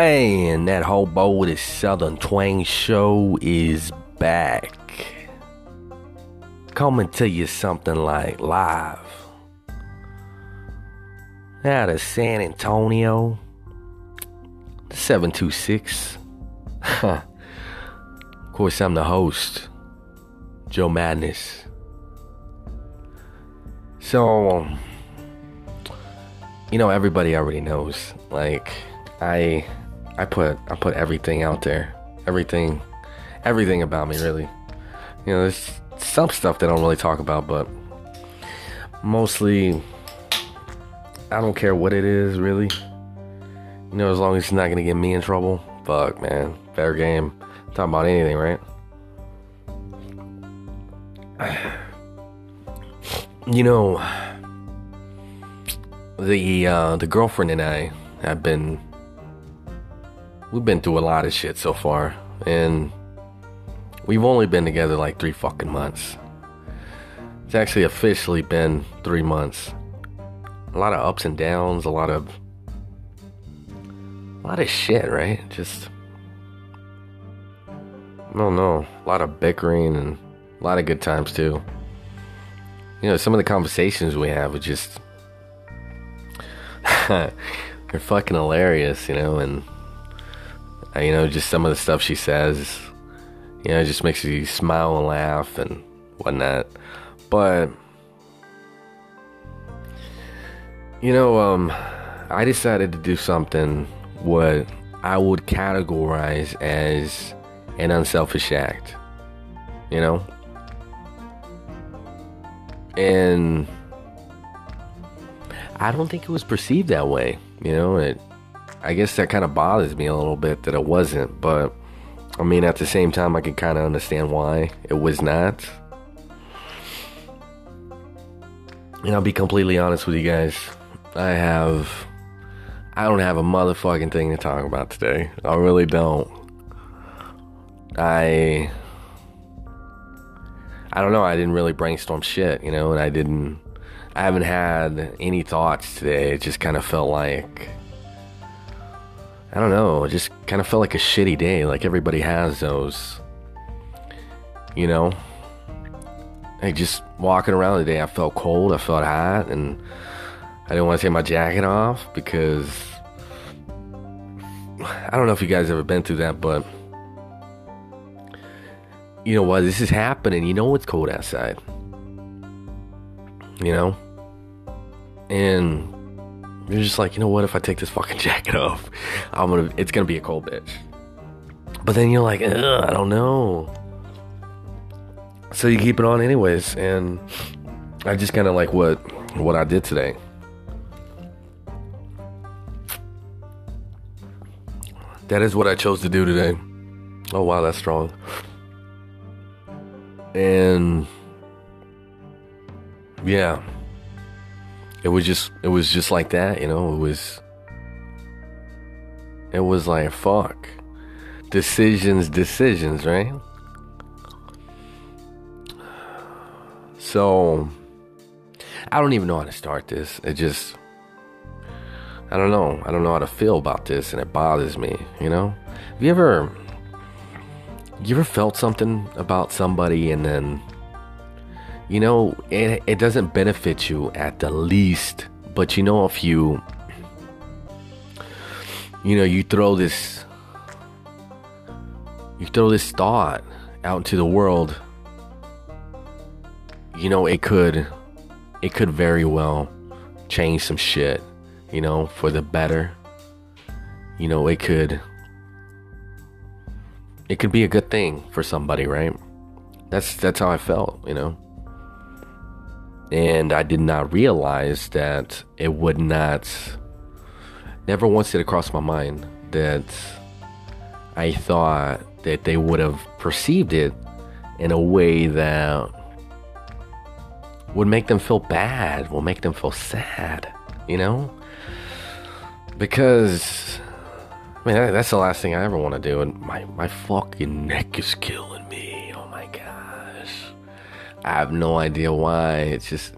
And that hobo with his southern twang show is back. Coming to you something like live. Out of San Antonio. 726. of course, I'm the host, Joe Madness. So, you know, everybody already knows. Like, I, I put, I put everything out there. Everything, everything about me, really. You know, there's some stuff I don't really talk about, but mostly, I don't care what it is, really. You know, as long as it's not gonna get me in trouble. Fuck, man. Fair game. Talking about anything, right? You know, the uh, the girlfriend and I have been we've been through a lot of shit so far, and we've only been together like three fucking months. It's actually officially been three months. A lot of ups and downs, a lot of a lot of shit, right? Just I don't know, a lot of bickering and a lot of good times too you know, some of the conversations we have are just they're fucking hilarious, you know, and you know, just some of the stuff she says, you know, just makes you smile and laugh and whatnot. But you know, um, I decided to do something what I would categorize as an unselfish act. You know? And I don't think it was perceived that way. You know, it I guess that kind of bothers me a little bit that it wasn't, but I mean at the same time I can kind of understand why it was not. And I'll be completely honest with you guys. I have I don't have a motherfucking thing to talk about today. I really don't. I I don't know. I didn't really brainstorm shit, you know, and I didn't. I haven't had any thoughts today. It just kind of felt like. I don't know. It just kind of felt like a shitty day. Like everybody has those. You know? Like just walking around today, I felt cold. I felt hot. And I didn't want to take my jacket off because. I don't know if you guys ever been through that, but you know what, this is happening. You know it's cold outside. You know? And you're just like, you know what, if I take this fucking jacket off, I'm gonna it's gonna be a cold bitch. But then you're like, I don't know. So you keep it on anyways, and I just kinda like what what I did today. That is what I chose to do today. Oh wow, that's strong and yeah it was just it was just like that you know? It was it was like fuck. Decisions decisions right? So i don't even know how to start this. It just i don't know. I don't know how to feel about this and it bothers me you know? Have you ever you ever felt something about somebody and then you know it, it doesn't benefit you at the least but you know if you you know you throw this you throw this thought out into the world you know it could it could very well change some shit you know for the better you know it could it could be a good thing for somebody, right? That's that's how I felt, you know. And I did not realize that it would not never once did it cross my mind that I thought that they would have perceived it in a way that would make them feel bad, will make them feel sad, you know? Because I mean, that's the last thing I ever want to do, and my, my fucking neck is killing I have no idea why. It's just.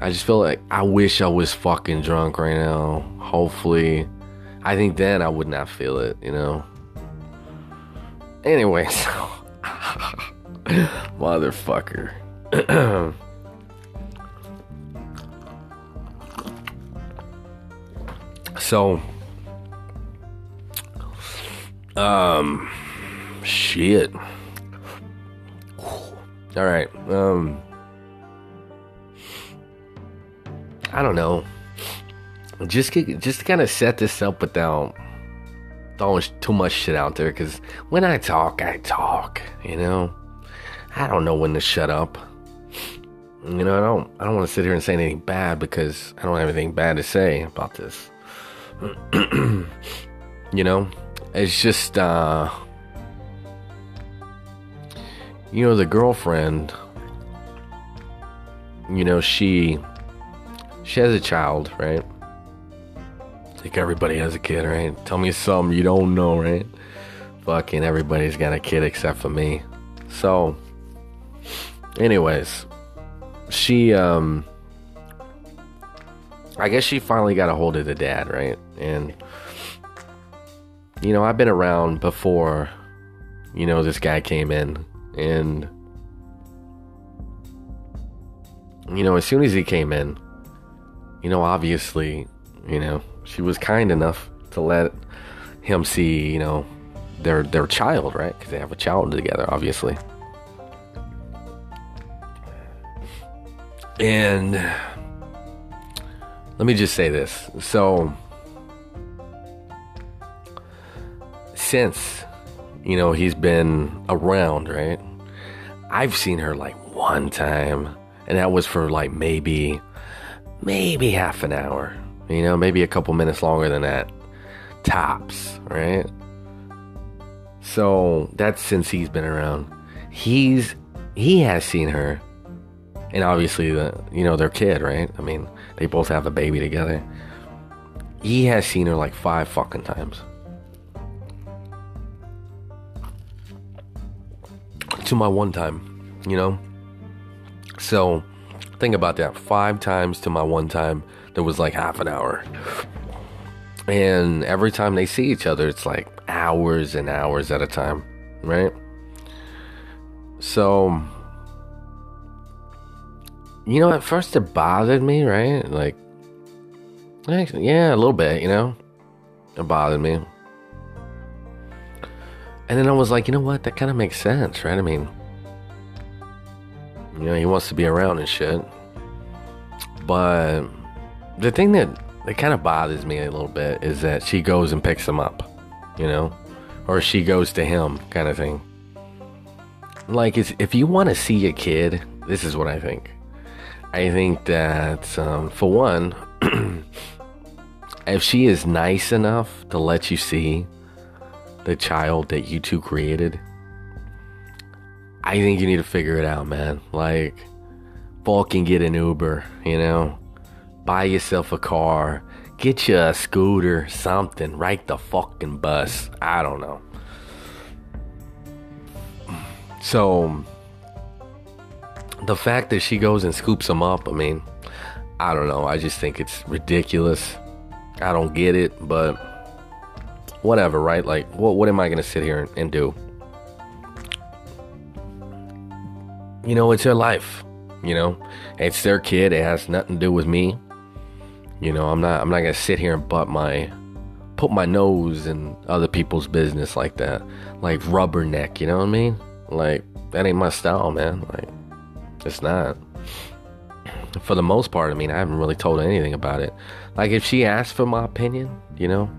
I just feel like I wish I was fucking drunk right now. Hopefully, I think then I would not feel it, you know. Anyway, so motherfucker. so um shit. All right. Um I don't know. Just just to kind of set this up without throwing too much shit out there because when I talk, I talk. You know, I don't know when to shut up. You know, I don't I don't want to sit here and say anything bad because I don't have anything bad to say about this. you know, it's just uh you know the girlfriend you know she she has a child, right? Like everybody has a kid, right? Tell me something you don't know, right? Fucking everybody's got a kid except for me. So, anyways, she, um, I guess she finally got a hold of the dad, right? And, you know, I've been around before, you know, this guy came in and, you know, as soon as he came in, you know, obviously, you know, she was kind enough to let him see, you know, their their child, right? Because they have a child together, obviously. And let me just say this. So, since, you know, he's been around, right? I've seen her like one time, and that was for like maybe maybe half an hour, you know, maybe a couple minutes longer than that. Tops, right? So that's since he's been around. He's he has seen her. And obviously the you know, their kid, right? I mean, they both have a baby together. He has seen her like five fucking times. To my one time, you know? So Think about that. Five times to my one time, there was like half an hour. And every time they see each other, it's like hours and hours at a time, right? So, you know, at first it bothered me, right? Like, yeah, a little bit, you know? It bothered me. And then I was like, you know what? That kind of makes sense, right? I mean, you know, he wants to be around and shit. But the thing that, that kind of bothers me a little bit is that she goes and picks him up, you know? Or she goes to him, kind of thing. Like, if you want to see a kid, this is what I think. I think that, um, for one, if she is nice enough to let you see the child that you two created, I think you need to figure it out, man. Like, fucking get an Uber, you know? Buy yourself a car. Get you a scooter, something. Ride the fucking bus. I don't know. So, the fact that she goes and scoops him up, I mean, I don't know. I just think it's ridiculous. I don't get it, but whatever, right? Like, what, what am I going to sit here and, and do? you know, it's their life. You know, it's their kid. It has nothing to do with me. You know, I'm not. I'm not gonna sit here and butt my, put my nose in other people's business like that, like rubberneck. You know what I mean? Like that ain't my style, man. Like it's not. For the most part, I mean, I haven't really told anything about it. Like if she asked for my opinion, you know,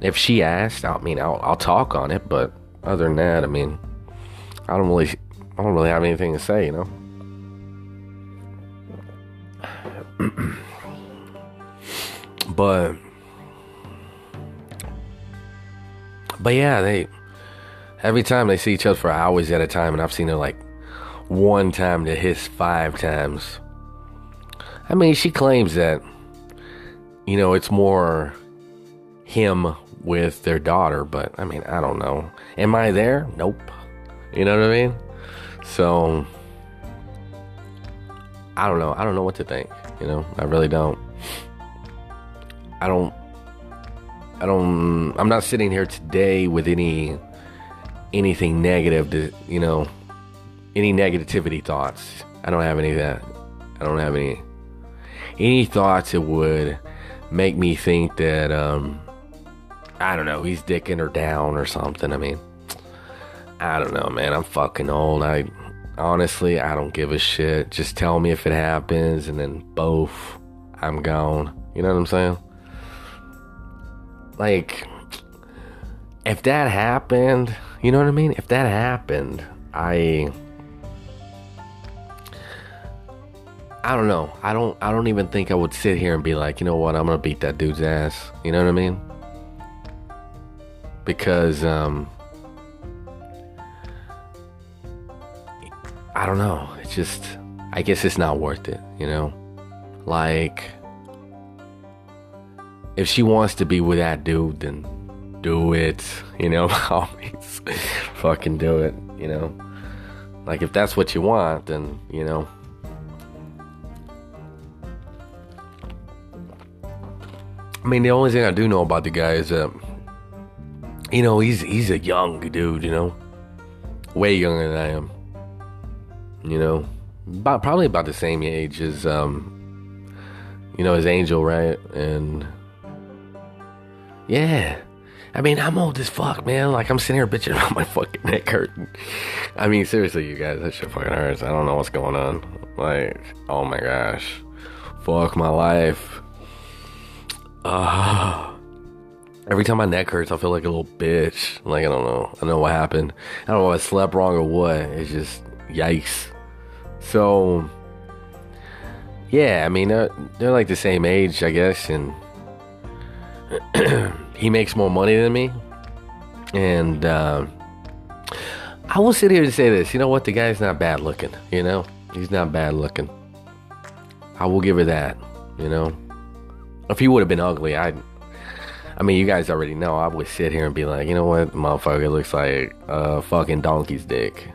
if she asked, I mean, I'll, I'll talk on it. But other than that, I mean, I don't really I don't really have anything to say, you know? but but yeah they every time they see each other for hours at a time and i've seen her like one time to his five times i mean she claims that you know it's more him with their daughter but i mean i don't know am i there nope you know what i mean so I don't know. I don't know what to think. You know, I really don't. I don't. I don't. I'm not sitting here today with any anything negative to you know any negativity thoughts. I don't have any of that. I don't have any any thoughts that would make me think that um I don't know he's dicking her down or something. I mean, I don't know, man. I'm fucking old. I honestly I don't give a shit. Just tell me if it happens, and then both, I'm gone. You know what I'm saying? Like, if that happened, you know what I mean? If that happened, I. I don't know. I don't. I don't even think I would sit here and be like, you know what? I'm gonna beat that dude's ass. You know what I mean? Because um, I don't know. It's just. I guess it's not worth it. You know, like if she wants to be with that dude, then do it. You know, always fucking do it. You know, like if that's what you want, then you know. I mean, the only thing I do know about the guy is that, you know, he's he's a young dude. You know, way younger than I am. You know, about probably about the same age as um, you know, as Angel, right? And yeah. I mean, I'm old as fuck, man. Like, I'm sitting here bitching about my fucking neck hurting. I mean, seriously, you guys, that shit fucking hurts. I don't know what's going on. Like, oh my gosh. Fuck my life. Uh, every time my neck hurts, I feel like a little bitch. Like, I don't know. I don't know what happened. I don't know if I slept wrong or what. It's just, yikes. So, yeah, I mean, they're, they're like the same age, I guess, and he makes more money than me. And uh, I will sit here and say this. You know what? The guy's not bad looking. You know, he's not bad looking. I will give her that. You know, if he would have been ugly, I. I mean, you guys already know. I would sit here and be like, you know what, motherfucker looks like a fucking donkey's dick.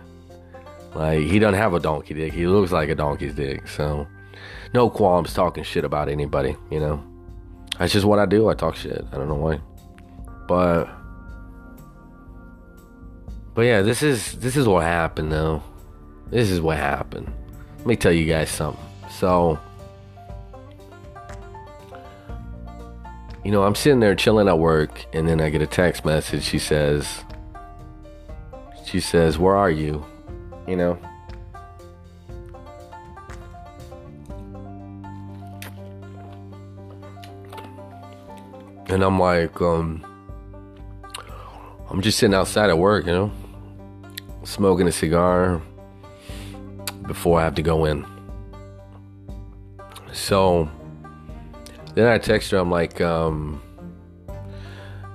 Like he doesn't have a donkey dick. He looks like a donkey's dick. So, no qualms talking shit about anybody. You know. That's just what I do. I talk shit. I don't know why. But But yeah, this is this is what happened though. This is what happened. Let me tell you guys something. So You know, I'm sitting there chilling at work and then I get a text message. She says She says, "Where are you?" You know? And I'm like, um, I'm just sitting outside at work, you know, smoking a cigar before I have to go in. So then I text her, I'm like, um,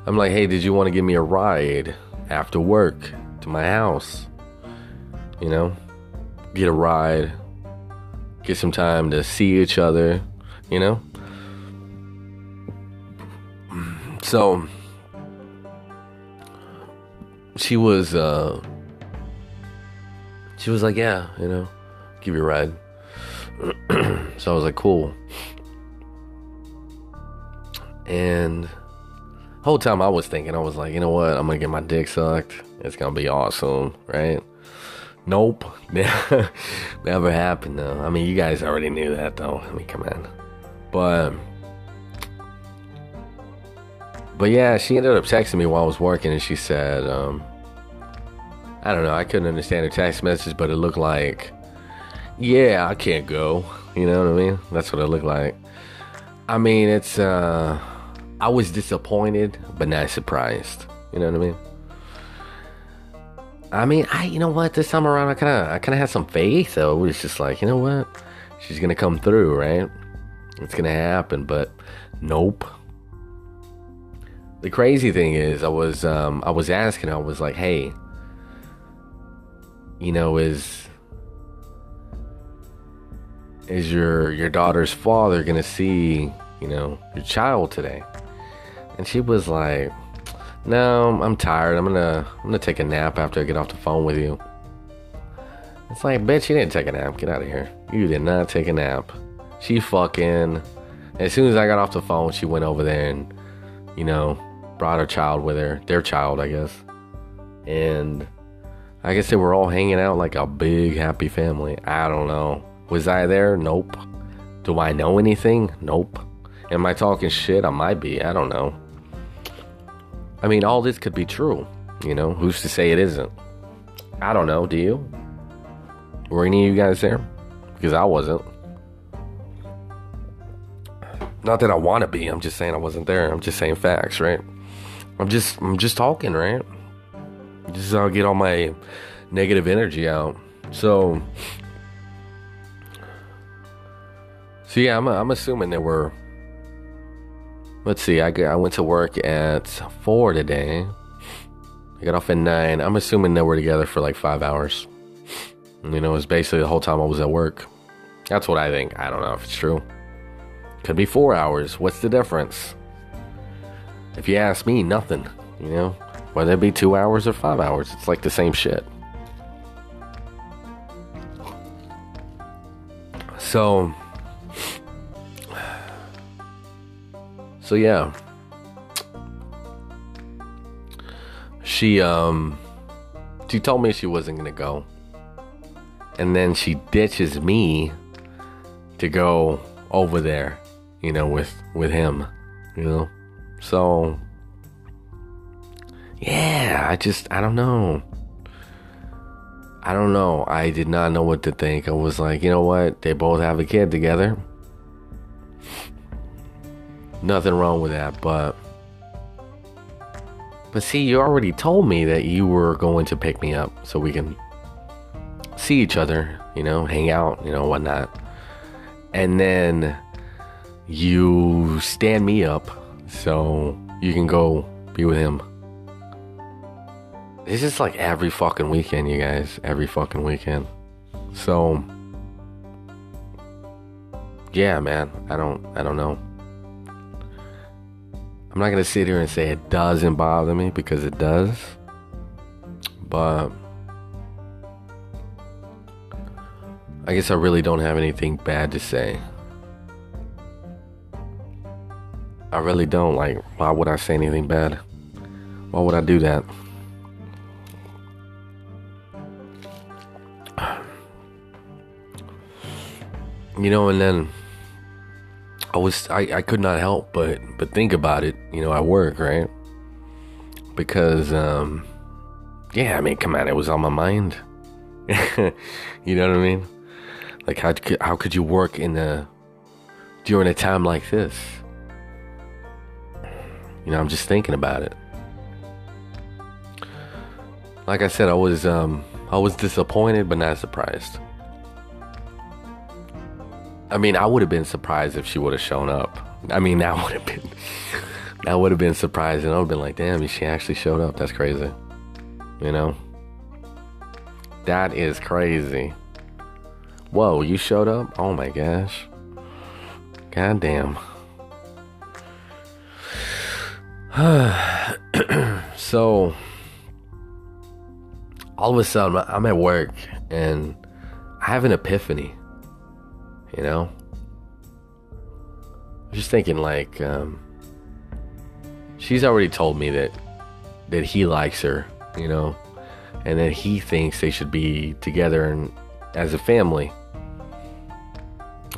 I'm like, hey, did you want to give me a ride after work to my house? You know, get a ride, get some time to see each other, you know? So she was uh she was like, Yeah, you know, give you a ride. so I was like, Cool. And whole time I was thinking, I was like, you know what, I'm gonna get my dick sucked. It's gonna be awesome, right? Nope. Never happened though. I mean you guys already knew that though. I mean come on. But but yeah, she ended up texting me while I was working, and she said, um, I don't know, I couldn't understand her text message, but it looked like, yeah, I can't go. You know what I mean? That's what it looked like. I mean, it's, uh, I was disappointed, but not surprised. You know what I mean? I mean, I, you know what? This time around, I kind of, I kind of had some faith. Though it was just like, you know what? She's gonna come through, right? It's gonna happen, but nope the crazy thing is i was um i was asking i was like hey you know is is your your daughter's father gonna see you know your child today and she was like no i'm tired i'm gonna i'm gonna take a nap after i get off the phone with you it's like bitch you didn't take a nap get out of here you did not take a nap she fucking as soon as i got off the phone she went over there and you know brought her child with her, their child, I guess. And I guess they were all hanging out like a big happy family. I don't know. Was I there? Nope. Do I know anything? Nope. Am I talking shit? I might be. I don't know. I mean, all this could be true. You know, who's to say it isn't? I don't know. Do you? Were any of you guys there? Because I wasn't. Not that I want to be. I'm just saying I wasn't there. I'm just saying facts, right? I'm just I'm just talking, right? How I get all my negative energy out. So So yeah, I'm I'm assuming that we're Let's see. I I went to work at 4 today. I got off at 9. I'm assuming that we're together for like 5 hours. You know, it's basically the whole time I was at work. That's what I think. I don't know if it's true. Could be 4 hours. What's the difference? If you ask me, nothing. You know, whether it be two hours or five hours, it's like the same shit. So, so yeah, she um, she told me she wasn't gonna go, and then she ditches me to go over there, you know, with with him, you know. So, yeah, I just, I don't know. I don't know. I did not know what to think. I was like, you know what? They both have a kid together. Nothing wrong with that, but. But see, you already told me that you were going to pick me up so we can see each other, you know, hang out, you know, whatnot. And then you stand me up so you can go be with him. It's just like every fucking weekend, you guys. Every fucking weekend. So yeah, man. I don't I don't know. I'm not gonna sit here and say it doesn't bother me because it does. But I guess I really don't have anything bad to say. I really don't. Like, why would I say anything bad? Why would I do that? You know, and then I was I, I could not help but but think about it, you know, at work, right? Because um yeah, I mean, come on, it was on my mind. you know what I mean? Like how how could you work in a during a time like this? You know, I'm just thinking about it. Like I said, I was um I was disappointed but not surprised. I mean, I would have been surprised if she would have shown up. I mean, that would have been that would have been surprising. I would have been like, damn, she actually showed up. That's crazy. You know? That is crazy. Whoa, you showed up? Oh my gosh. God damn. so all of a sudden I'm at work and I have an epiphany. You know? I'm just thinking like um, she's already told me that that he likes her, you know, and that he thinks they should be together and as a family.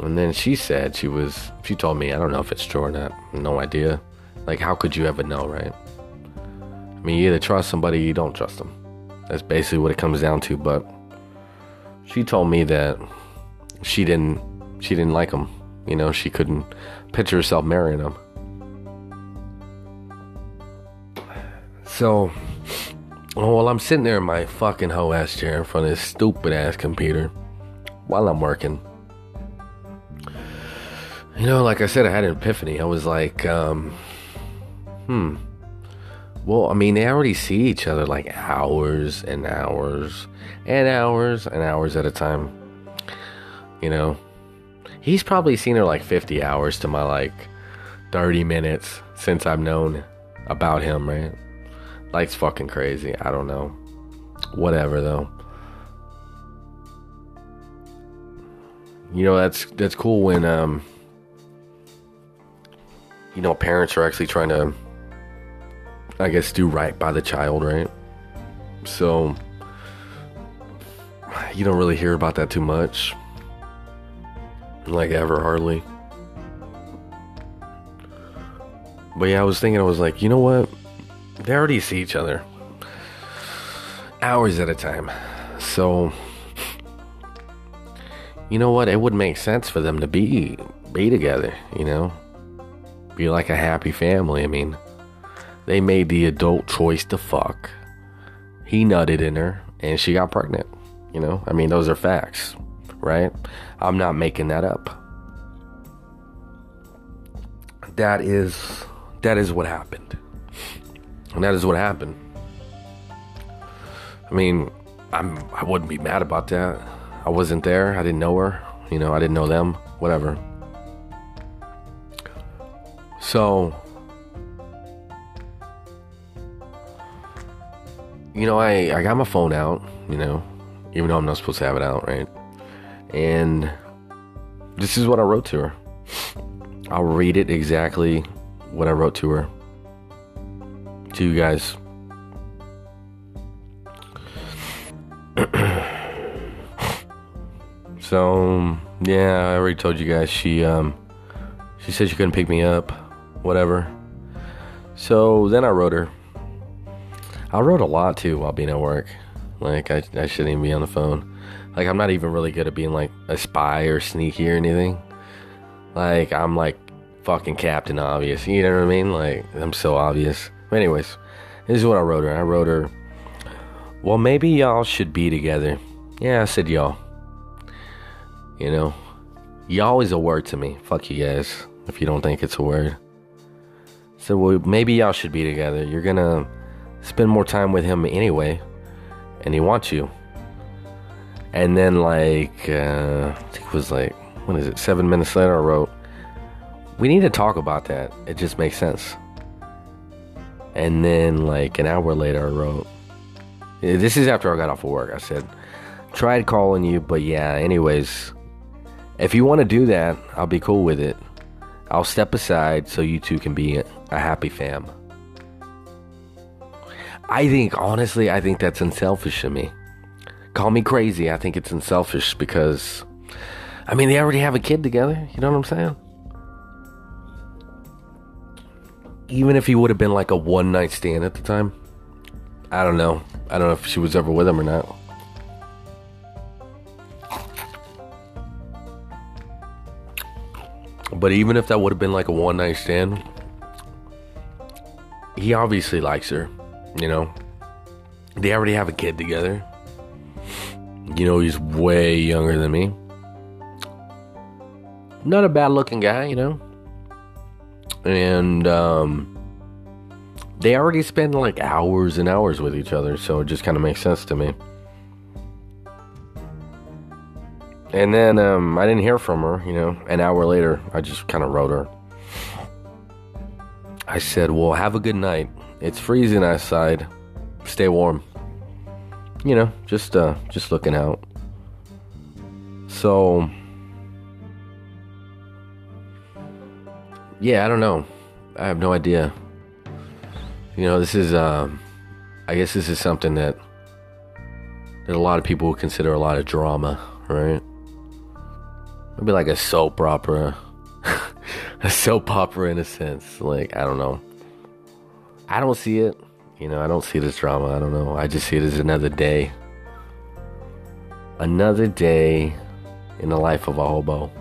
And then she said she was she told me, I don't know if it's true or not, no idea. Like, how could you ever know, right? I mean, you either trust somebody, or you don't trust them. That's basically what it comes down to. But she told me that she didn't, she didn't like him. You know, she couldn't picture herself marrying him. So, while I'm sitting there in my fucking hoe ass chair in front of this stupid ass computer while I'm working, you know, like I said, I had an epiphany. I was like, um, Hmm. Well, I mean, they already see each other like hours and hours and hours and hours at a time. You know, he's probably seen her like 50 hours to my like 30 minutes since I've known about him, right? Like's fucking crazy. I don't know. Whatever though. You know, that's that's cool when um you know parents are actually trying to I guess, do right by the child, right? So, you don't really hear about that too much. Like, ever, hardly. But yeah, I was thinking, I was like, you know what? They already see each other hours at a time. So, you know what? It would make sense for them to be be together, you know? Be like a happy family. I mean, they made the adult choice to fuck. He nutted in her and she got pregnant. You know? I mean, those are facts, right? I'm not making that up. That is that is what happened. And that is what happened. I mean, I'm I wouldn't be mad about that. I wasn't there. I didn't know her. You know, I didn't know them. Whatever. So, you know, I, I got my phone out, you know, even though I'm not supposed to have it out, right? And this is what I wrote to her. I'll read it exactly what I wrote to her. To you guys. so yeah, I already told you guys she um she said she couldn't pick me up, whatever. So then I wrote her. I wrote a lot too while being at work. Like I I shouldn't even be on the phone. Like I'm not even really good at being like a spy or sneaky or anything. Like I'm like fucking Captain Obvious. You know what I mean? Like I'm so obvious. But anyways, this is what I wrote her. I wrote her. Well, maybe y'all should be together. Yeah, I said y'all. You know, y'all is a word to me. Fuck you guys if you don't think it's a word. So well, maybe y'all should be together. You're gonna spend more time with him anyway, and he wants you. And then like uh, I think it was like what is it? Seven minutes later, I wrote, "We need to talk about that. It just makes sense." And then like an hour later, I wrote, "This is after I got off of work." I said, "Tried calling you, but yeah. Anyways, if you want to do that, I'll be cool with it. I'll step aside so you two can be a happy fam." I think honestly, I think that's unselfish of me. Call me crazy. I think it's unselfish because, I mean, they already have a kid together. You know what I'm saying? Even if he would have been like a one night stand at the time, I don't know. I don't know if she was ever with him or not. But even if that would have been like a one night stand, he obviously likes her. You know, they already have a kid together. You know, he's way younger than me. Not a bad looking guy, you know. And um, they already spend like hours and hours with each other, so it just kind of makes sense to me. And then um, I didn't hear from her, you know. An hour later, I just kind of wrote her. I said, Well, have a good night. It's freezing outside. Stay warm. You know, just uh just looking out. So Yeah, I don't know. I have no idea. You know, this is um I guess this is something that that a lot of people would consider a lot of drama, right? Maybe like a soap opera. a soap opera in a sense. Like, I don't know. I don't see it. You know, I don't see this drama. I don't know. I just see it as another day. Another day in the life of a hobo.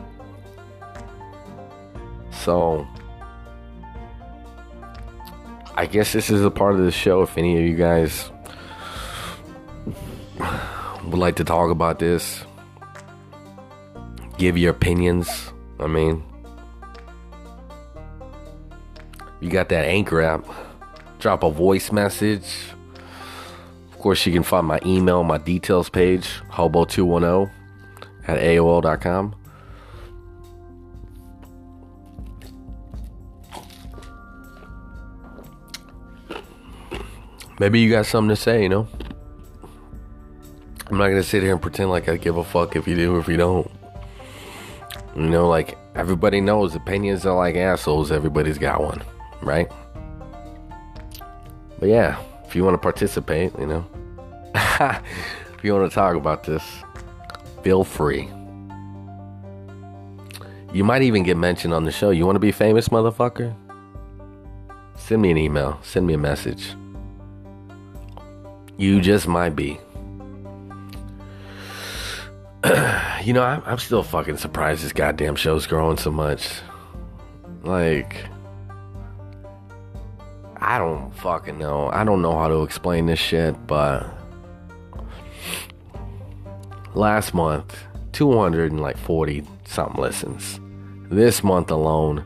So, I guess this is a part of the show. If any of you guys would like to talk about this, give your opinions. I mean, you got that Anchor app drop a voice message. Of course, you can find my email, my details page, hobo210 at AOL.com. Maybe you got something to say, you know? I'm not gonna sit here and pretend like I give a fuck if you do or if you don't. You know, like everybody knows opinions are like assholes, everybody's got one, right? But yeah, if you want to participate, you know, if you want to talk about this, feel free. You might even get mentioned on the show. You want to be famous, motherfucker? Send me an email. Send me a message. You just might be. you know, I'm, I'm still fucking surprised this goddamn show's growing so much. Like, I don't fucking know. I don't know how to explain this shit, but last month, 240 something listens. This month alone,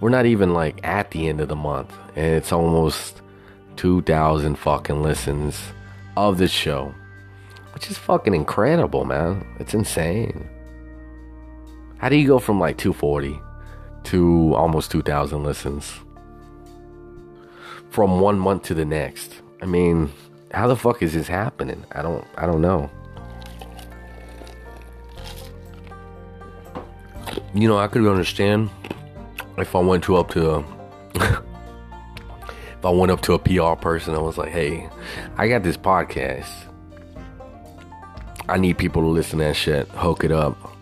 we're not even like at the end of the month, and it's almost 2,000 fucking listens of the show, which is fucking incredible, man. It's insane. How do you go from like 240 to almost 2,000 listens from one month to the next? I mean, how the fuck is this happening? I don't, I don't know. You know, I could understand if I went to up to a, if I went up to a PR person, I was like, "Hey, I got this podcast. I need people to listen to that shit. Hook it up.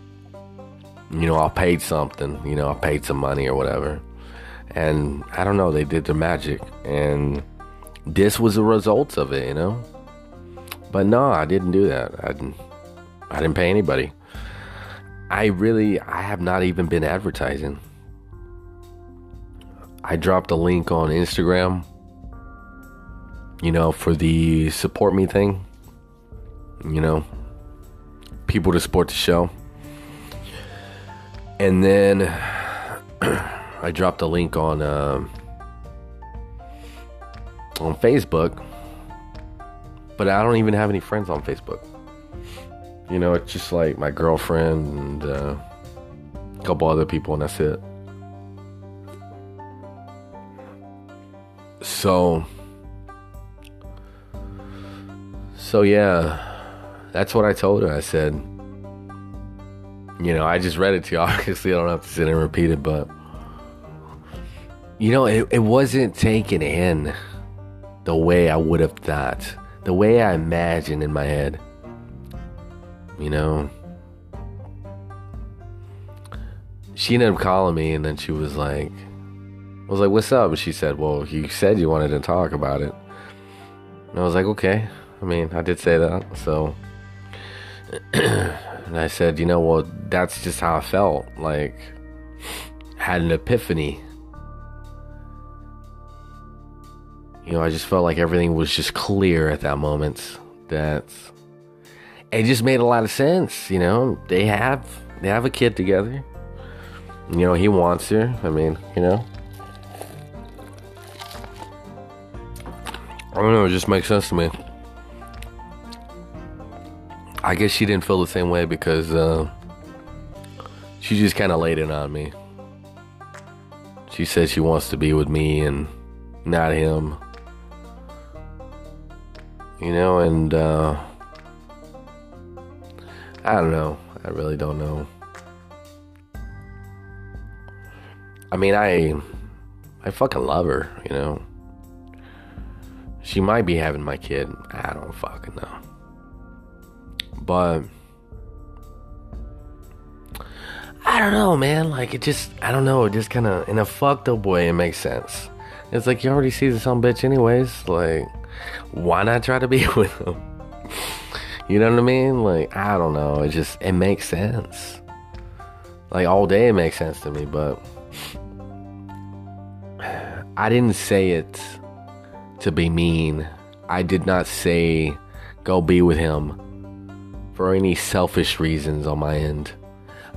You know, I paid something. You know, I paid some money or whatever." And I don't know, they did their magic, and this was the results of it. You know, but no, I didn't do that. I didn't. I didn't pay anybody. I really, I have not even been advertising. I dropped a link on Instagram, you know, for the support me thing. You know, people to support the show. And then I dropped a link on uh, on Facebook, but I don't even have any friends on Facebook. You know, it's just like my girlfriend and uh, a couple other people, and that's it. So, so yeah, that's what I told her. I said, you know, I just read it to you. Obviously, I don't have to sit and repeat it, but you know, it, it wasn't taken in the way I would have thought, the way I imagined in my head you know. She ended up calling me and then she was like, I was like, what's up? And she said, well, you said you wanted to talk about it. And I was like, okay. I mean, I did say that. So, and I said, you know, well, that's just how I felt. Like, had an epiphany. You know, I just felt like everything was just clear at that moment. That it just made a lot of sense. You know, they have they have a kid together. You know, he wants her. I mean, you know. I don't know, it just makes sense to me. I guess she didn't feel the same way because uh, she just kind of laid it on me. She said she wants to be with me and not him. You know, and uh, I don't know. I really don't know. I mean, I I fucking love her, you know. She might be having my kid. I don't fucking know. But I don't know, man. Like it just I don't know, it just kinda in a fucked up way it makes sense. It's like you already see the some bitch anyways. Like, why not try to be with him? You know what I mean? Like, I don't know. It just, it makes sense. Like, all day it makes sense to me, but I didn't say it to be mean. I did not say go be with him for any selfish reasons on my end.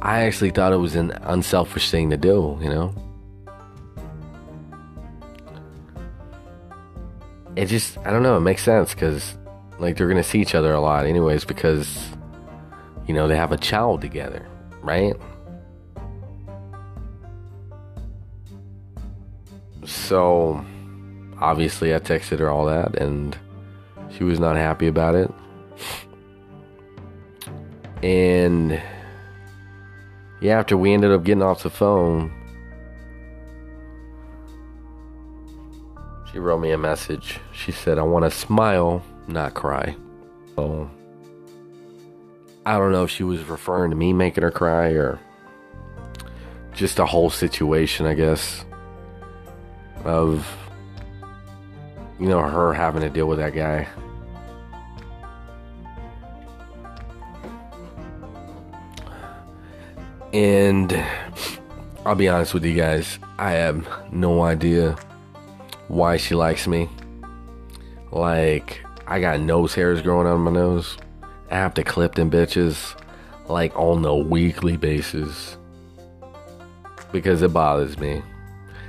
I actually thought it was an unselfish thing to do, you know? It just, I don't know, it makes sense because like they're gonna see each other a lot anyways because you know they have a child together right? So obviously i texted her all that and she was not happy about it. And yeah after we ended up getting off the phone She wrote me a message. She said, I want to smile, not cry. So, I don't know if she was referring to me making her cry or just the whole situation, I guess, of, you know, her having to deal with that guy. And I'll be honest with you guys, I have no idea why she likes me. Like, I got nose hairs growing out of my nose. I have to clip them bitches like on a weekly basis because it bothers me.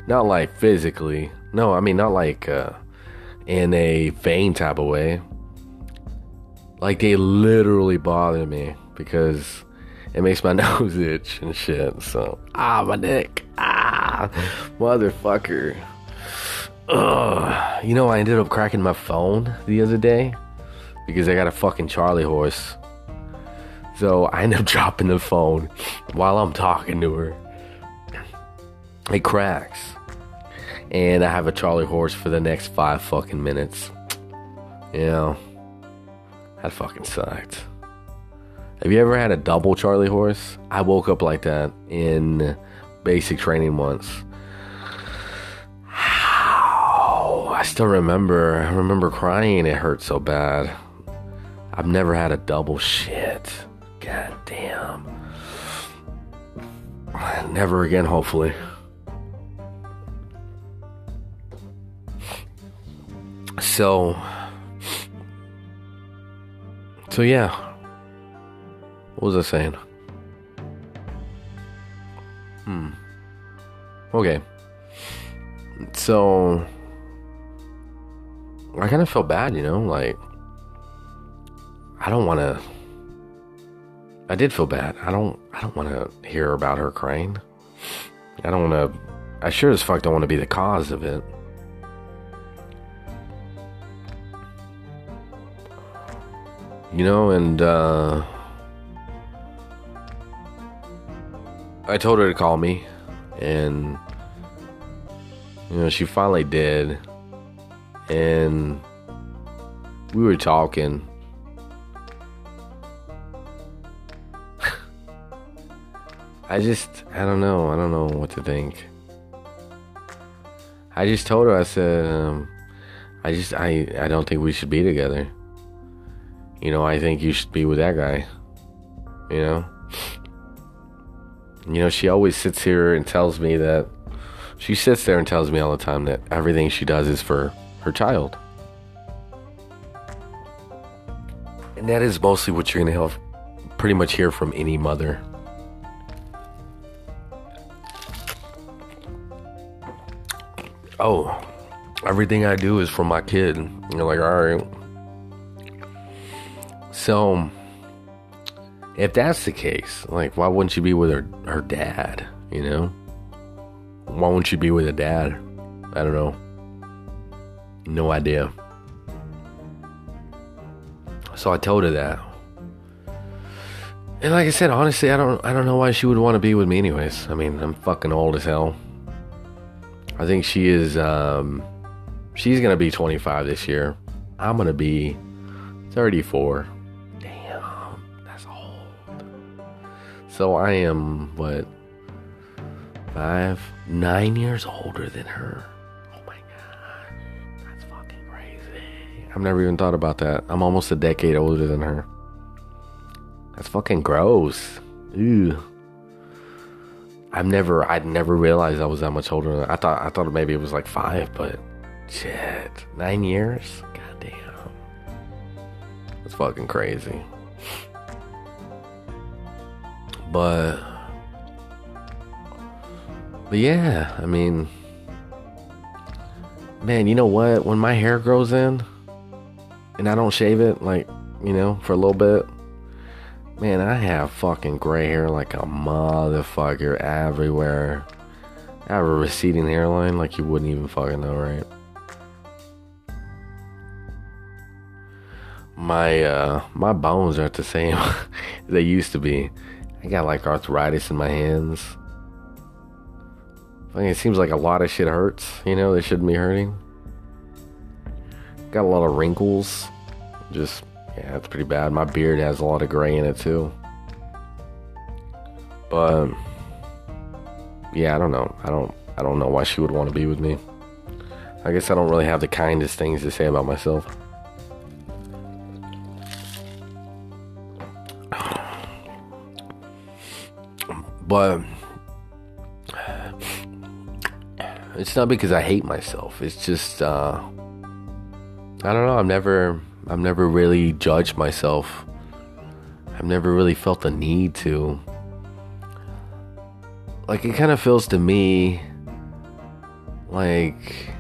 Not like physically. No, I mean not like uh, in a vain type of way. Like they literally bother me because it makes my nose itch and shit. So ah, my neck, ah, motherfucker. Ugh. You know, I ended up cracking my phone the other day because I got a fucking Charlie horse. So I ended up dropping the phone while I'm talking to her. It cracks. And I have a Charlie horse for the next five fucking minutes. You know, that fucking sucked. Have you ever had a double Charlie horse? I woke up like that in basic training once. I still remember. I remember crying. It hurt so bad. I've never had a double shit. God damn. Never again, hopefully. So, so yeah. What was I saying? Hmm. Okay. So, I kind of felt bad, you know, like I don't want to. I did feel bad. I don't. I don't want to hear about her crying. I don't want to. I sure as fuck don't want to be the cause of it. You know, and uh, I told her to call me, and you know, she finally did and we were talking. I just, I don't know. I don't know what to think. I just told her, I said, um, I just, I, I don't think we should be together. You know, I think you should be with that guy. You know? You know, she always sits here and tells me that, she sits there and tells me all the time that everything she does is for her child. And that is mostly what you're going to have pretty much hear from any mother. Oh, everything I do is for my kid. You're like, all right. So, if that's the case, like, why wouldn't you be with her, her dad? You know? Why wouldn't you be with a dad? I don't know. No idea. So I told her that. And like I said, honestly, I don't I don't know why she would want to be with me anyways. I mean, I'm fucking old as hell. I think she is um she's going to be 25 this year. I'm going to be 34. Damn, that's old. So I am what 5 9 years older than her. I've never even thought about that. I'm almost a decade older than her. That's fucking gross. Ew. I've never, I'd never realized I was that much older. I thought, I thought maybe it was like five, but shit, nine years. God damn, that's fucking crazy. But, but yeah, I mean, man, you know what? When my hair grows in, and I don't shave it, like, you know, for a little bit, man, I have fucking gray hair like a motherfucker everywhere. I have a receding hairline like you wouldn't even fucking know, right? My uh my bones aren't the same they used to be. I got like arthritis in my hands. I mean, it seems like a lot of shit hurts, you know, that shouldn't be hurting. Got a lot of wrinkles. Just yeah, it's pretty bad. My beard has a lot of gray in it too. But yeah, I don't know. I don't I don't know why she would want to be with me. I guess I don't really have the kindest things to say about myself. But it's not because I hate myself. It's just uh I don't know. I've never I've never really judged myself. I've never really felt the need to. Like it kind of feels to me like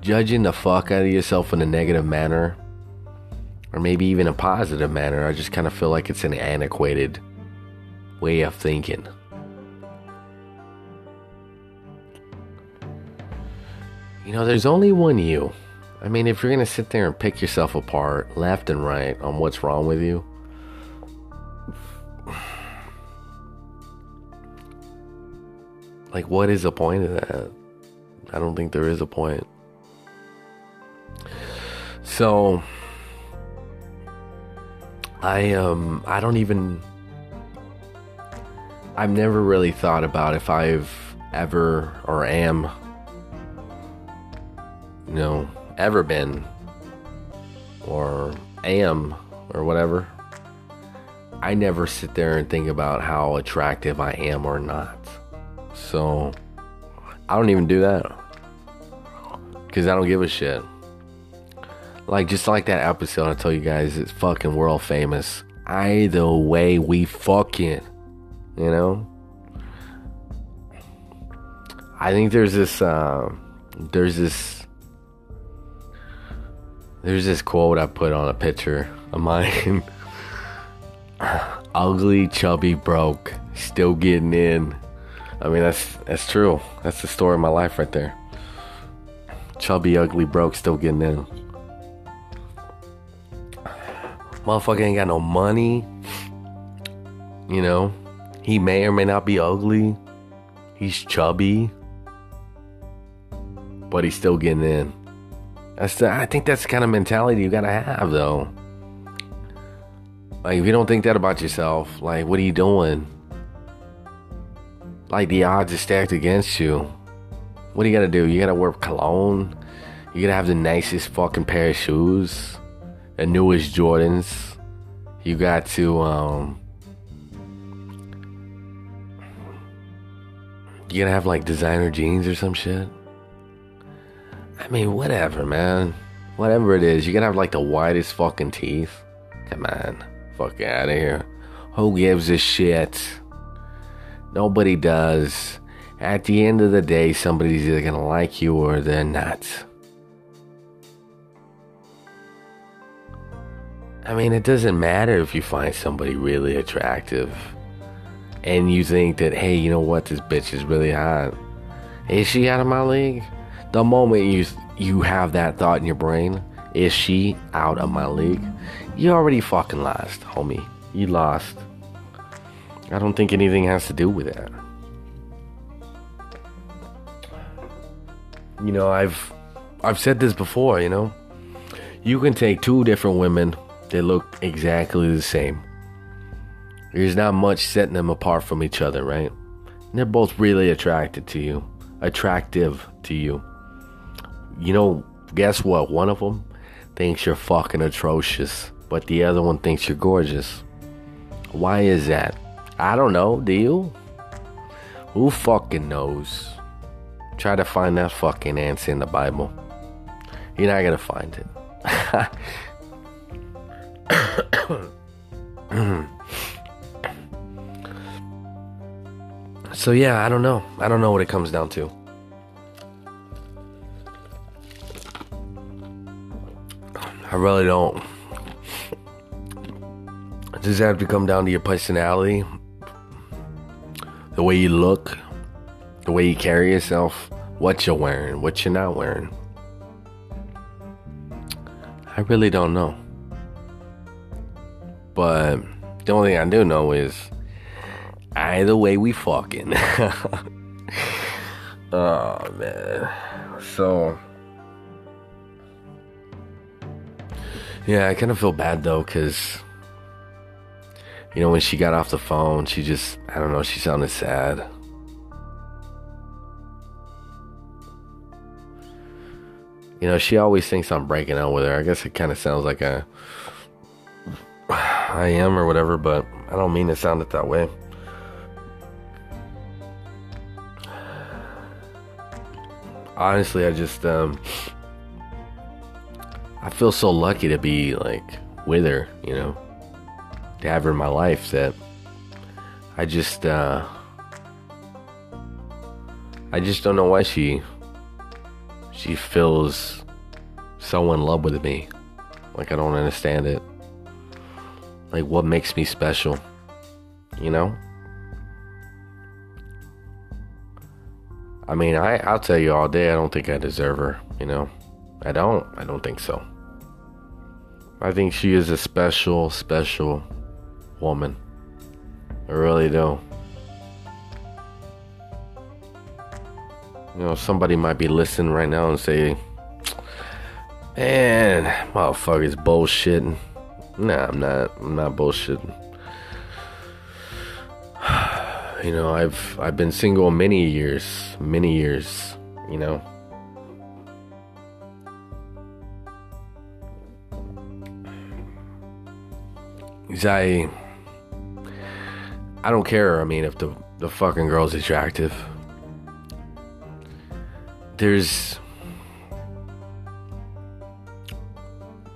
judging the fuck out of yourself in a negative manner or maybe even a positive manner. I just kind of feel like it's an antiquated way of thinking. You know, there's only one you. I mean, if you're gonna sit there and pick yourself apart left and right on what's wrong with you, like, what is the point of that? I don't think there is a point. So, I um, I don't even. I've never really thought about if I've ever or am, you know, ever been or am or whatever. I never sit there and think about how attractive I am or not. So I don't even do that. Because I don't give a shit. Like, just like that episode I told you guys, it's fucking world famous. Either way, we fucking, you know? I think there's this, uh, there's this there's this quote I put on a picture of mine. Ugly, chubby, broke, still getting in. I mean, that's that's true. That's the story of my life right there. Chubby, ugly, broke, still getting in. Motherfucker ain't got no money. You know, he may or may not be ugly. He's chubby, but he's still getting in. That's the, I think that's the kind of mentality you gotta have, though. Like, if you don't think that about yourself, like, what are you doing? Like, the odds are stacked against you. What do you gotta do? You gotta wear cologne. You gotta have the nicest fucking pair of shoes, the newest Jordans. You got to, um, you gotta have like designer jeans or some shit. I mean, whatever, man. Whatever it is, you gotta have like the whitest fucking teeth. Come on, fuck out of here. Who gives a shit? Nobody does. At the end of the day, somebody's either gonna like you or they're not. I mean, it doesn't matter if you find somebody really attractive and you think that, hey, you know what, this bitch is really hot. Is she out of my league? The moment you you have that thought in your brain, is she out of my league? You already fucking lost, homie. You lost. I don't think anything has to do with that. You know, I've I've said this before, you know. You can take two different women that look exactly the same. There's not much setting them apart from each other, right? And they're both really attracted to you, attractive to you you know, guess what? One of them thinks you're fucking atrocious, but the other one thinks you're gorgeous. Why is that? I don't know. Do you? Who fucking knows? Try to find that fucking answer in the Bible. You're not gonna find it. so yeah, I don't know. I don't know what it comes down to. I really don't. That have to come down to your personality? The way you look? The way you carry yourself? What you're wearing? What you're not wearing? I really don't know. But the only thing I do know is either way we fucking. oh man. So Yeah, I kind of feel bad though, because, you know, when she got off the phone, she just, I don't know, she sounded sad. You know, she always thinks I'm breaking up with her. I guess it kind of sounds like a, I am or whatever, but I don't mean to sound it that way. Honestly, I just, um, I feel so lucky to be like with her, you know, to have her in my life that I just, uh, I just don't know why she, she feels so in love with me. Like, I don't understand it. Like, what makes me special, you know? I mean, I, I'll tell you all day, I don't think I deserve her, you know? I don't. I don't think so. I think she is a special, special woman. I really do. You know, somebody might be listening right now and say, Man, motherfucker's bullshitting. Nah, I'm not. I'm not bullshitting. You know, I've I've been single many years, many years. You know. I I don't care. I mean, if the the fucking girl's attractive, there's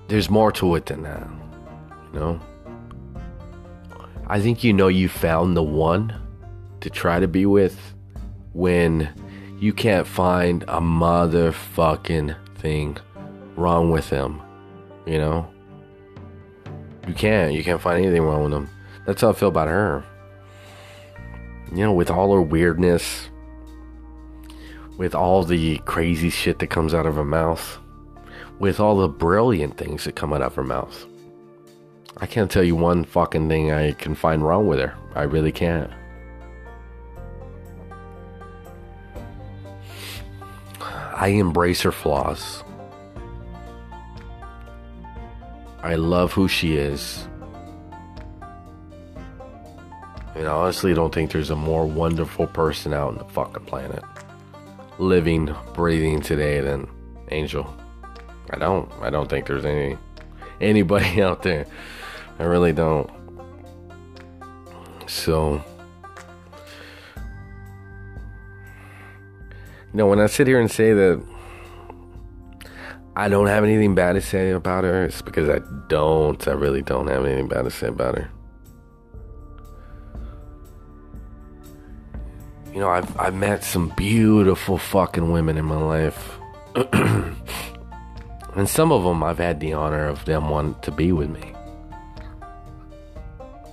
there's more to it than that. You know. I think you know you found the one to try to be with when you can't find a motherfucking thing wrong with him. You know? You can't. You can't find anything wrong with them. That's how I feel about her. You know, with all her weirdness, with all the crazy shit that comes out of her mouth, with all the brilliant things that come out of her mouth. I can't tell you one fucking thing I can find wrong with her. I really can't. I embrace her flaws. I love who she is. And I honestly don't think there's a more wonderful person out on the fucking planet living, breathing today than Angel. I don't. I don't think there's any anybody out there. I really don't. So you know, when I sit here and say that I don't have anything bad to say about her. It's because I don't. I really don't have anything bad to say about her. You know, I've I've met some beautiful fucking women in my life. and some of them I've had the honor of them wanting to be with me.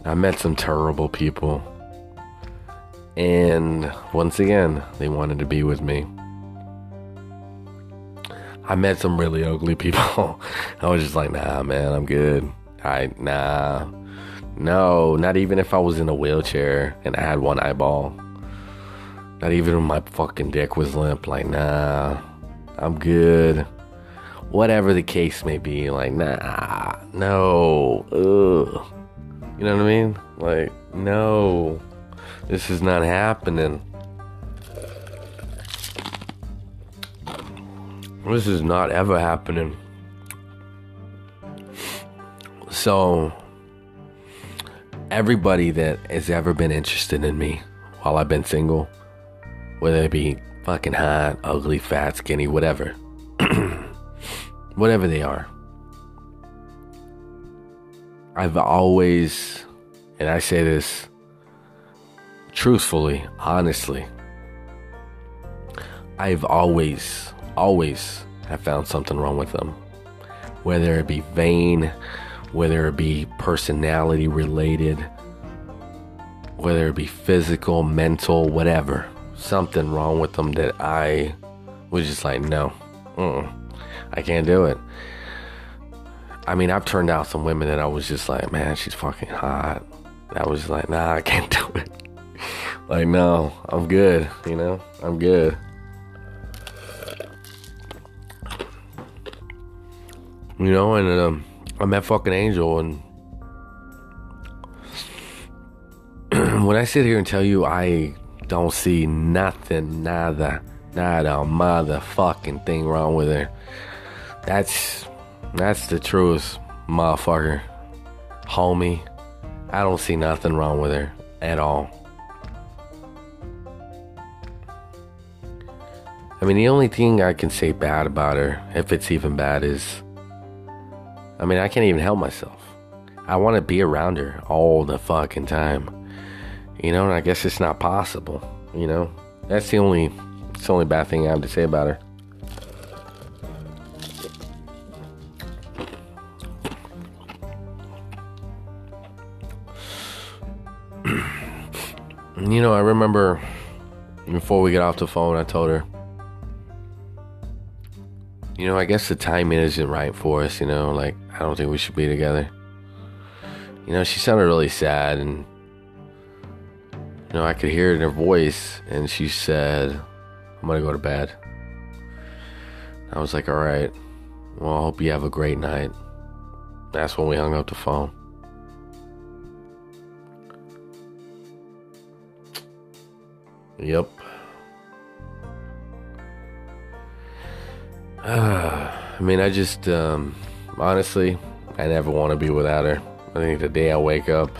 I met some terrible people. And once again, they wanted to be with me. I met some really ugly people. I was just like, nah, man, I'm good. I nah, no, not even if I was in a wheelchair and I had one eyeball. Not even when my fucking dick was limp. Like, nah, I'm good. Whatever the case may be, like, nah, no, ugh. You know what I mean? Like, no, this is not happening. This is not ever happening. So, everybody that has ever been interested in me while I've been single, whether it be fucking hot, ugly, fat, skinny, whatever, whatever they are, I've always, and I say this truthfully, honestly, I've always always have found something wrong with them. Whether it be vain, whether it be personality related, whether it be physical, mental, whatever. Something wrong with them that I was just like, no, I can't do it. I mean, I've turned out some women that I was just like, man, she's fucking hot. I was like, nah, I can't do it. like, no, I'm good, you know, I'm good. You know, and um, I met fucking Angel, and when I sit here and tell you I don't see nothing, nada, nada, motherfucking thing wrong with her, that's that's the truth, motherfucker, homie. I don't see nothing wrong with her at all. I mean, the only thing I can say bad about her, if it's even bad, is I mean, I can't even help myself. I want to be around her all the fucking time. You know, and I guess it's not possible. You know, that's the only, it's the only bad thing I have to say about her. you know, I remember before we get off the phone, I told her, you know, I guess the timing isn't right for us, you know, like, I don't think we should be together. You know, she sounded really sad, and, you know, I could hear it in her voice, and she said, I'm gonna go to bed. I was like, all right, well, I hope you have a great night. That's when we hung up the phone. Yep. Uh, I mean, I just, um, honestly, I never want to be without her. I think the day I wake up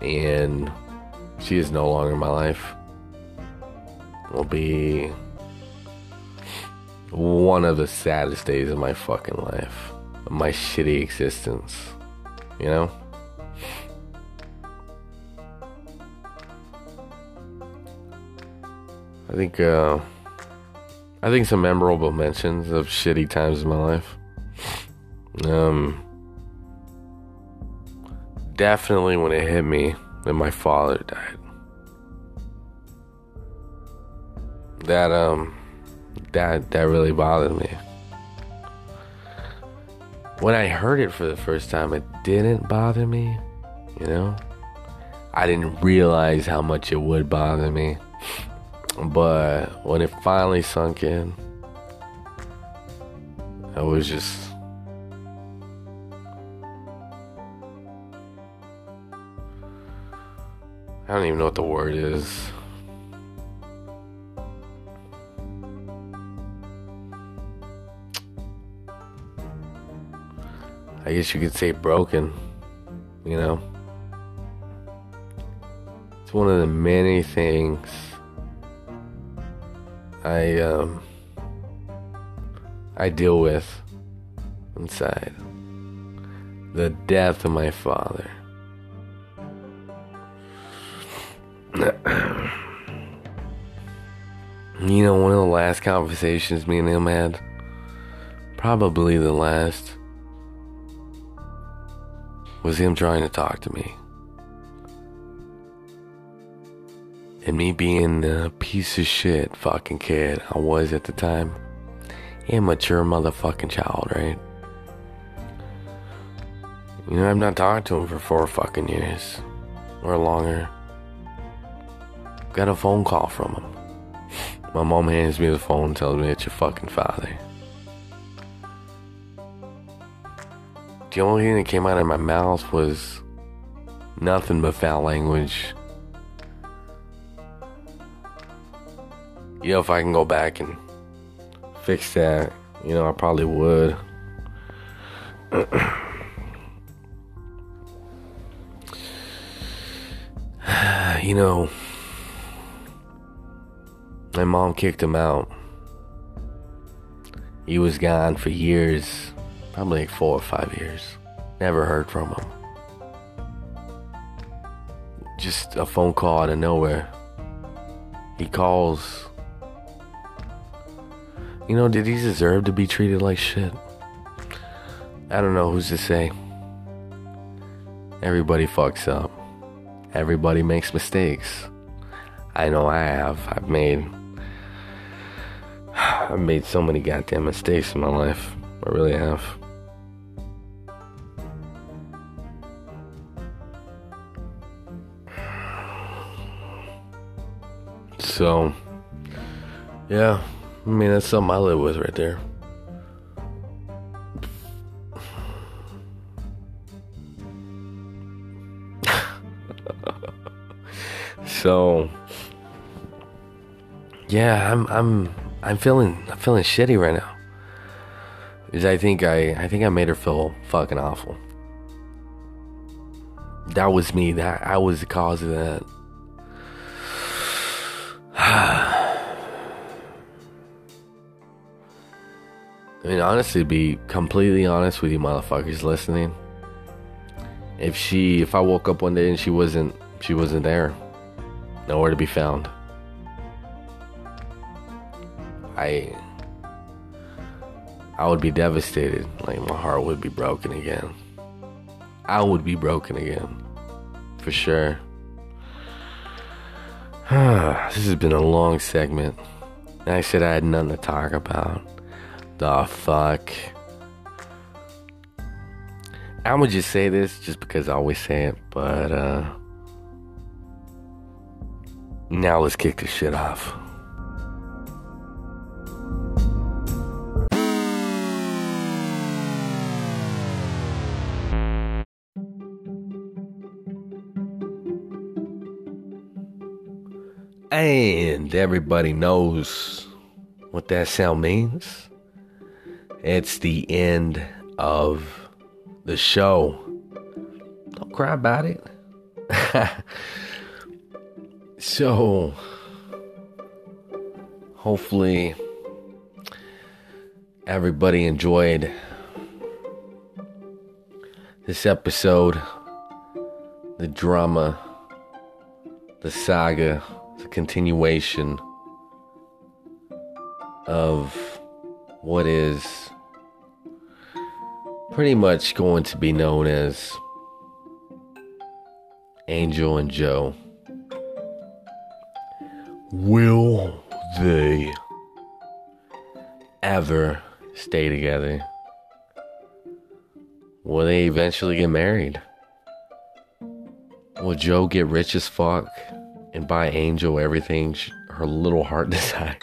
and she is no longer in my life will be one of the saddest days of my fucking life, my shitty existence, you know? I think, uh, I think some memorable mentions of shitty times in my life. Um, definitely when it hit me that my father died. That um, that that really bothered me. When I heard it for the first time, it didn't bother me. You know, I didn't realize how much it would bother me. But when it finally sunk in, I was just. I don't even know what the word is. I guess you could say broken, you know? It's one of the many things I um I deal with inside the death of my father. You know, one of the last conversations me and him had, probably the last, was him trying to talk to me. And me being a piece of shit fucking kid I was at the time. Immature motherfucking child, right? You know, I've not talked to him for four fucking years. Or longer. Got a phone call from him. My mom hands me the phone and tells me it's your fucking father. The only thing that came out of my mouth was nothing but foul language you know, if I can go back and fix that, you know, I probably would. you know, my mom kicked him out. He was gone for years, probably like four or five years. Never heard from him. Just a phone call out of nowhere. He calls you know, did he deserve to be treated like shit? I don't know who's to say. Everybody fucks up. Everybody makes mistakes. I know I have. I've made I've made so many goddamn mistakes in my life. I really have. So, yeah, I mean, that's something I live with right there. so, yeah, I'm, I'm, I'm feeling I'm feeling shitty right now. Is I think I I think I made her feel fucking awful. That was me. That I was the cause of that. I mean, honestly, to be completely honest with you, motherfuckers listening. If she, if I woke up one day and she wasn't, she wasn't there, nowhere to be found. I, I would be devastated. Like my heart would be broken again. I would be broken again, for sure. this has been a long segment. I said I had nothing to talk about the fuck? I'm gonna just say this just because I always say it, but uh now let's kick this shit off. And everybody knows what that sound means. It's the end of the show. Don't cry about it. so, hopefully, everybody enjoyed this episode, the drama, the saga, continuation of what is pretty much going to be known as Angel and Joe. Will they ever stay together? Will they eventually get married? Will Joe get rich as fuck and buy Angel everything her little heart desires?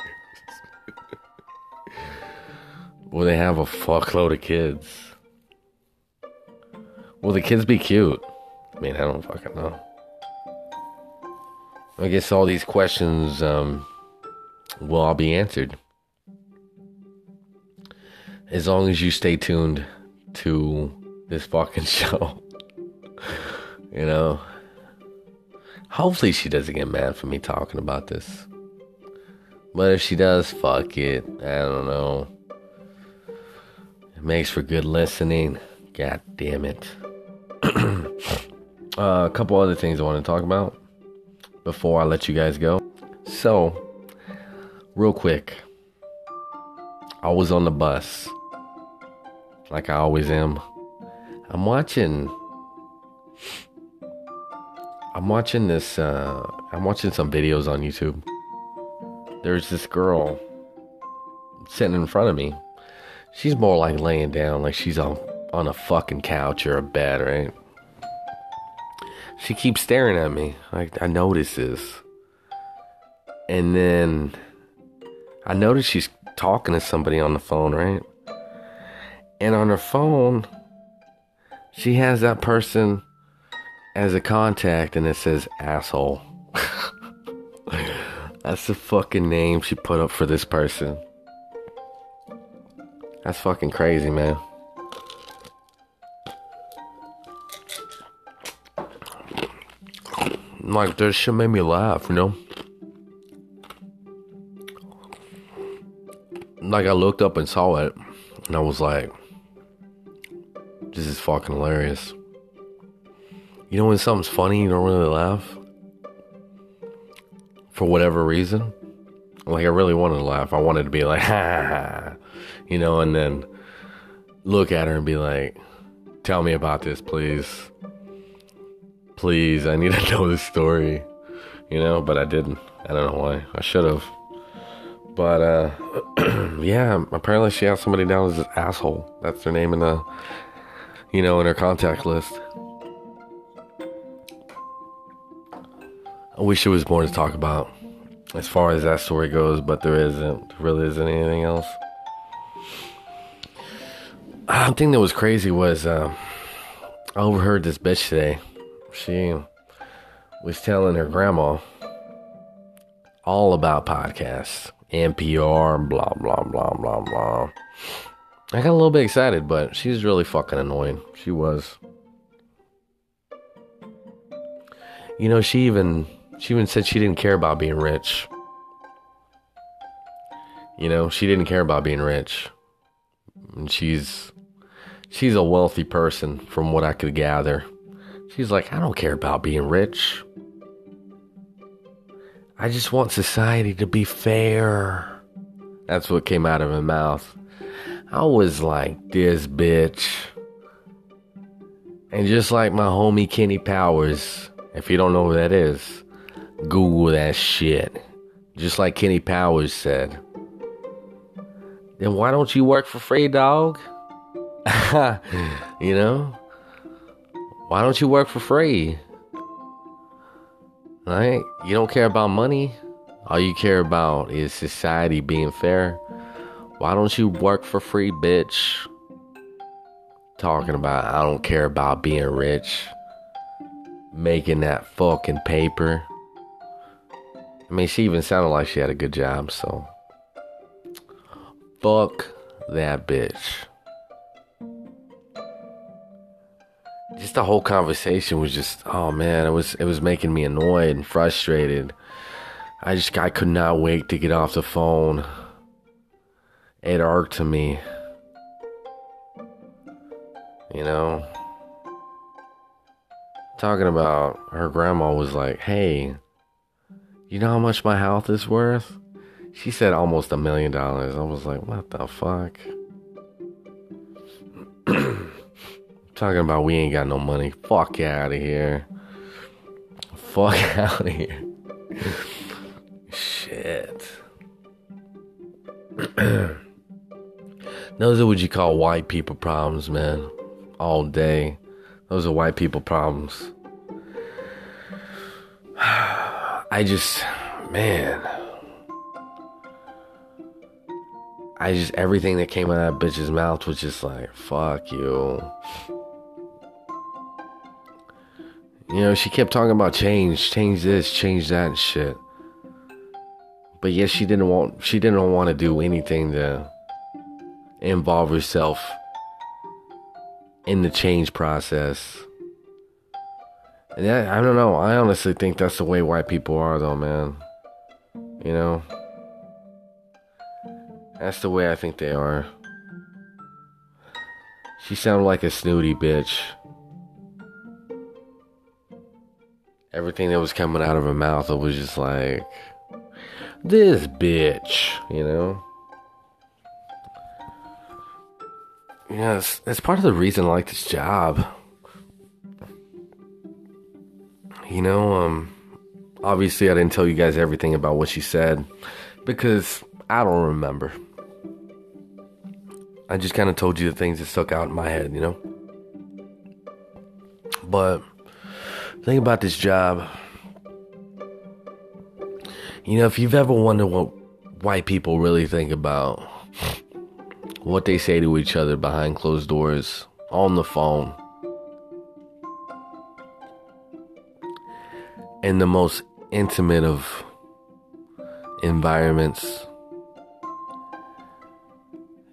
Will they have a fuckload of kids? Will the kids be cute? I mean, I don't fucking know. I guess all these questions um, will all be answered. As long as you stay tuned to this fucking show. you know? Hopefully she doesn't get mad for me talking about this. But if she does, fuck it. I don't know. It makes for good listening. God damn it. uh, a couple other things I want to talk about before I let you guys go. So, real quick, I was on the bus, like I always am. I'm watching. I'm watching this. Uh, I'm watching some videos on YouTube. There's this girl sitting in front of me. She's more like laying down, like she's on on a fucking couch or a bed, right? She keeps staring at me. Like I notice this. And then I notice she's talking to somebody on the phone, right? And on her phone, she has that person as a contact and it says asshole. That's the fucking name she put up for this person. That's fucking crazy, man. Like, this shit made me laugh, you know? Like, I looked up and saw it, and I was like, this is fucking hilarious. You know when something's funny, you don't really laugh? For whatever reason? Like, I really wanted to laugh. I wanted to be like, ha ha ha, you know, and then look at her and be like, tell me about this, please please, I need to know this story, you know, but I didn't. I don't know why. I should have. But, uh, yeah, apparently she has somebody down as an asshole. That's their name in the, you know, in her contact list. I wish there was more to talk about as far as that story goes, but there isn't. Really isn't anything else. One thing that was crazy was uh, I overheard this bitch today she was telling her grandma all about podcasts, NPR, blah, blah, blah, blah, blah. I got a little bit excited, but she's really fucking annoying. She was. You know, she even she even said she didn't care about being rich. You know, she didn't care about being rich. And she's she's a wealthy person from what I could gather. She's like, I don't care about being rich. I just want society to be fair. That's what came out of her mouth. I was like, this bitch. And just like my homie Kenny Powers, if you don't know who that is, Google that shit. Just like Kenny Powers said. Then why don't you work for free, dog? you know? Why don't you work for free? Right? You don't care about money. All you care about is society being fair. Why don't you work for free, bitch? Talking about, I don't care about being rich. Making that fucking paper. I mean, she even sounded like she had a good job, so. Fuck that bitch. Just the whole conversation was just, oh man, it was it was making me annoyed and frustrated. I just I could not wait to get off the phone. It irked me. You know? Talking about her grandma was like, hey, you know how much my health is worth? She said almost a million dollars. I was like, what the fuck? Talking about we ain't got no money. Fuck out of here. Fuck out of here. Shit. Those are what you call white people problems, man. All day. Those are white people problems. I just, man. I just, everything that came out of that bitch's mouth was just like, fuck you. You know, she kept talking about change, change this, change that and shit. But yes, she didn't want, she didn't want to do anything to involve herself in the change process. And I, don't know. I honestly think that's the way white people are, though, man. You know? That's the way I think they are. She sounded like a snooty bitch. Everything that was coming out of her mouth, it was just like, this bitch, you know? Yes, that's part of the reason I like this job. You know, um, obviously I didn't tell you guys everything about what she said because I don't remember. I just kind of told you the things that stuck out in my head, you know? But the thing about this job, you know, if you've ever wondered what white people really think about what they say to each other behind closed doors, on the phone, in the most intimate of environments.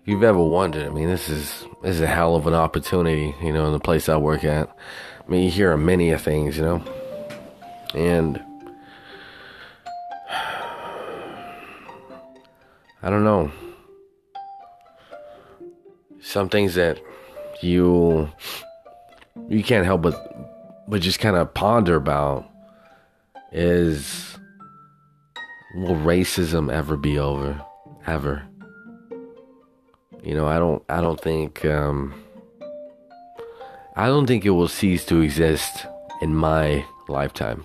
If you've ever wondered, I mean, this is this is a hell of an opportunity, you know, in the place I work at. I mean, you hear many of things, you know, and I don't know. Some things that you you can't help but but just kind of ponder about is will racism ever be over? Ever? You know, I don't I don't think um I don't think it will cease to exist in my lifetime.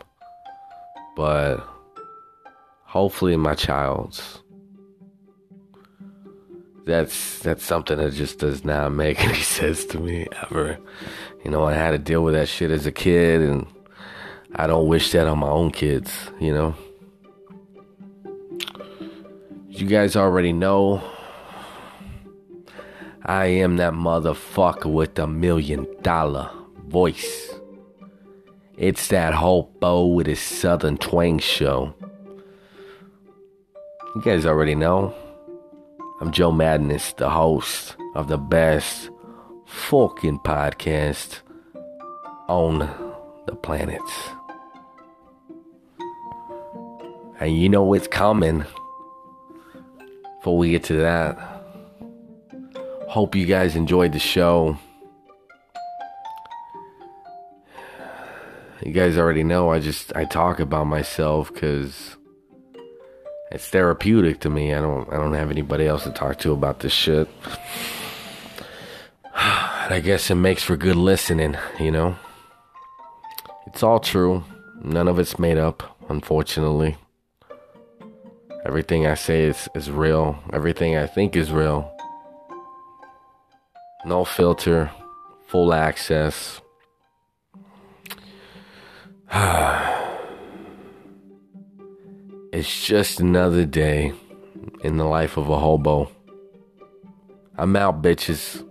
But hopefully in my child's. That's that's something that just does not make any sense to me ever. You know, I had to deal with that shit as a kid and I don't wish that on my own kids, you know. You guys already know I am that motherfucker with a million dollar voice. It's that hopo with his southern twang show. You guys already know. I'm Joe Madness, the host of the best fucking podcast on the planet. And you know what's coming. Before we get to that, hope you guys enjoyed the show. You guys already know I just I talk about myself cuz it's therapeutic to me. I don't I don't have anybody else to talk to about this shit. I guess it makes for good listening, you know. It's all true. None of it's made up, unfortunately. Everything I say is, is real. Everything I think is real. No filter, full access. it's just another day in the life of a hobo. I'm out, bitches.